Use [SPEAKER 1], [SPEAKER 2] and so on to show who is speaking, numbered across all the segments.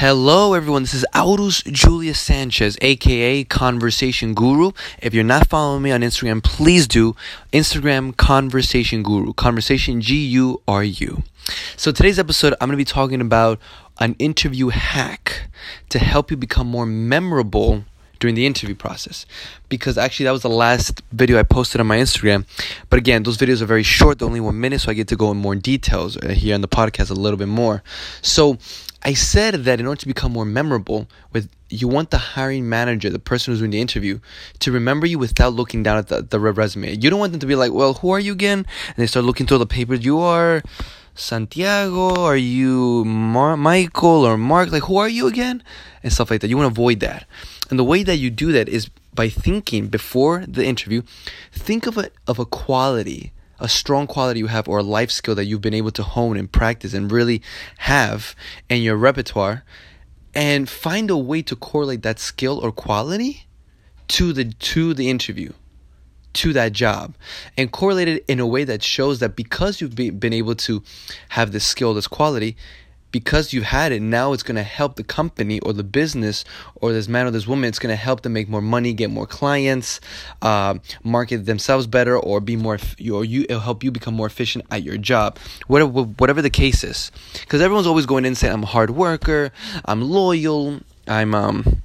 [SPEAKER 1] Hello, everyone. This is Aurus Julius Sanchez, aka Conversation Guru. If you're not following me on Instagram, please do. Instagram Conversation Guru. Conversation G U R U. So, today's episode, I'm going to be talking about an interview hack to help you become more memorable during the interview process because actually that was the last video I posted on my Instagram. But again, those videos are very short, they're only one minute, so I get to go in more details uh, here on the podcast a little bit more. So I said that in order to become more memorable, with you want the hiring manager, the person who's doing the interview, to remember you without looking down at the, the resume. You don't want them to be like, "Well, who are you again?" and they start looking through the papers. You are Santiago? Are you Mar- Michael or Mark? Like, who are you again? And stuff like that. You want to avoid that. And the way that you do that is by thinking before the interview, think of a, of a quality, a strong quality you have or a life skill that you've been able to hone and practice and really have in your repertoire and find a way to correlate that skill or quality to the to the interview to that job and correlate it in a way that shows that because you've been able to have this skill, this quality, because you've had it, now it's going to help the company or the business or this man or this woman. It's going to help them make more money, get more clients, uh, market themselves better, or be more, or you, it'll help you become more efficient at your job. Whatever, whatever the case is. Because everyone's always going in saying, I'm a hard worker, I'm loyal, I'm, um,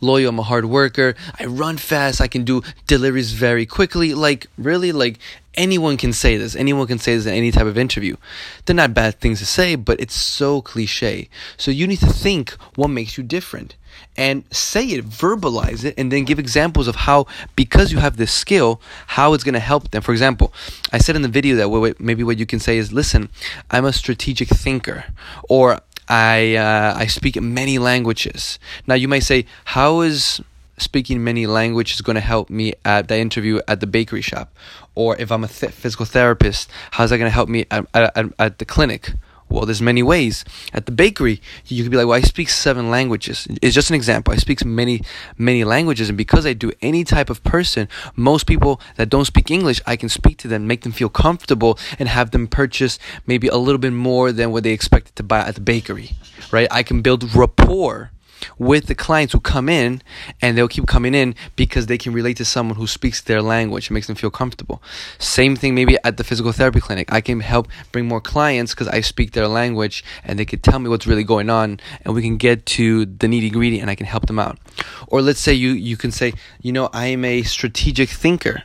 [SPEAKER 1] loyal, I'm a hard worker, I run fast, I can do deliveries very quickly. Like, really, like anyone can say this. Anyone can say this in any type of interview. They're not bad things to say, but it's so cliche. So you need to think what makes you different and say it, verbalize it, and then give examples of how, because you have this skill, how it's going to help them. For example, I said in the video that maybe what you can say is, listen, I'm a strategic thinker, or I uh, I speak many languages. Now you might say, how is speaking many languages going to help me at the interview at the bakery shop? Or if I'm a th- physical therapist, how's that going to help me at, at, at the clinic? Well, there's many ways. At the bakery, you could be like, well, I speak seven languages. It's just an example. I speak many, many languages. And because I do any type of person, most people that don't speak English, I can speak to them, make them feel comfortable, and have them purchase maybe a little bit more than what they expected to buy at the bakery, right? I can build rapport with the clients who come in and they'll keep coming in because they can relate to someone who speaks their language and makes them feel comfortable. Same thing maybe at the physical therapy clinic. I can help bring more clients because I speak their language and they can tell me what's really going on and we can get to the nitty gritty and I can help them out. Or let's say you, you can say, you know, I am a strategic thinker.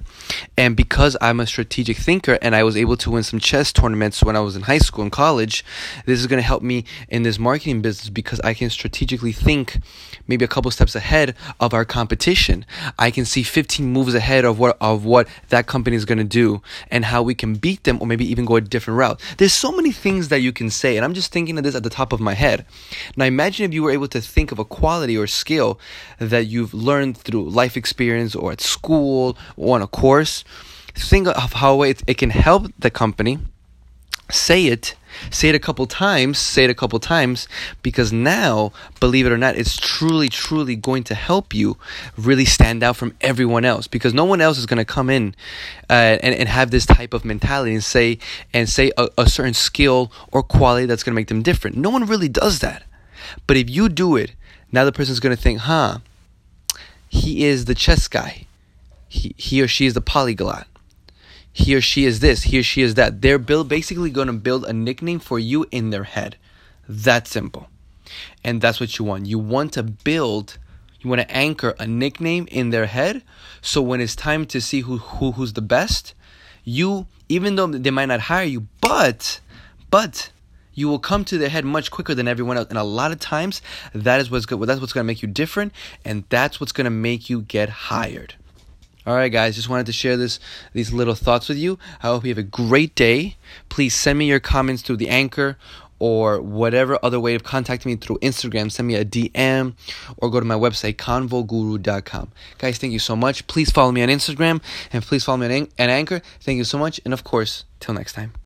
[SPEAKER 1] And because I'm a strategic thinker and I was able to win some chess tournaments when I was in high school and college, this is going to help me in this marketing business because I can strategically think maybe a couple steps ahead of our competition. I can see 15 moves ahead of what of what that company is going to do and how we can beat them or maybe even go a different route. There's so many things that you can say and I'm just thinking of this at the top of my head. Now imagine if you were able to think of a quality or skill that you've learned through life experience or at school or on a course. Think of how it, it can help the company. Say it say it a couple times, say it a couple times, because now, believe it or not, it's truly, truly going to help you really stand out from everyone else. Because no one else is going to come in uh, and, and have this type of mentality and say and say a, a certain skill or quality that's going to make them different. No one really does that. But if you do it, now the person's going to think, huh, he is the chess guy. He, he or she is the polyglot he or she is this, he or she is that. They're build, basically going to build a nickname for you in their head. That simple. And that's what you want. You want to build, you want to anchor a nickname in their head. So when it's time to see who, who who's the best, you, even though they might not hire you, but, but, you will come to their head much quicker than everyone else. And a lot of times, that is what's good. That's what's going to make you different, and that's what's going to make you get hired. All right, guys, just wanted to share this these little thoughts with you. I hope you have a great day. Please send me your comments through the anchor or whatever other way of contacting me through Instagram. Send me a DM or go to my website convoguru.com. Guys, thank you so much. Please follow me on Instagram and please follow me on, on Anchor. Thank you so much, and of course, till next time.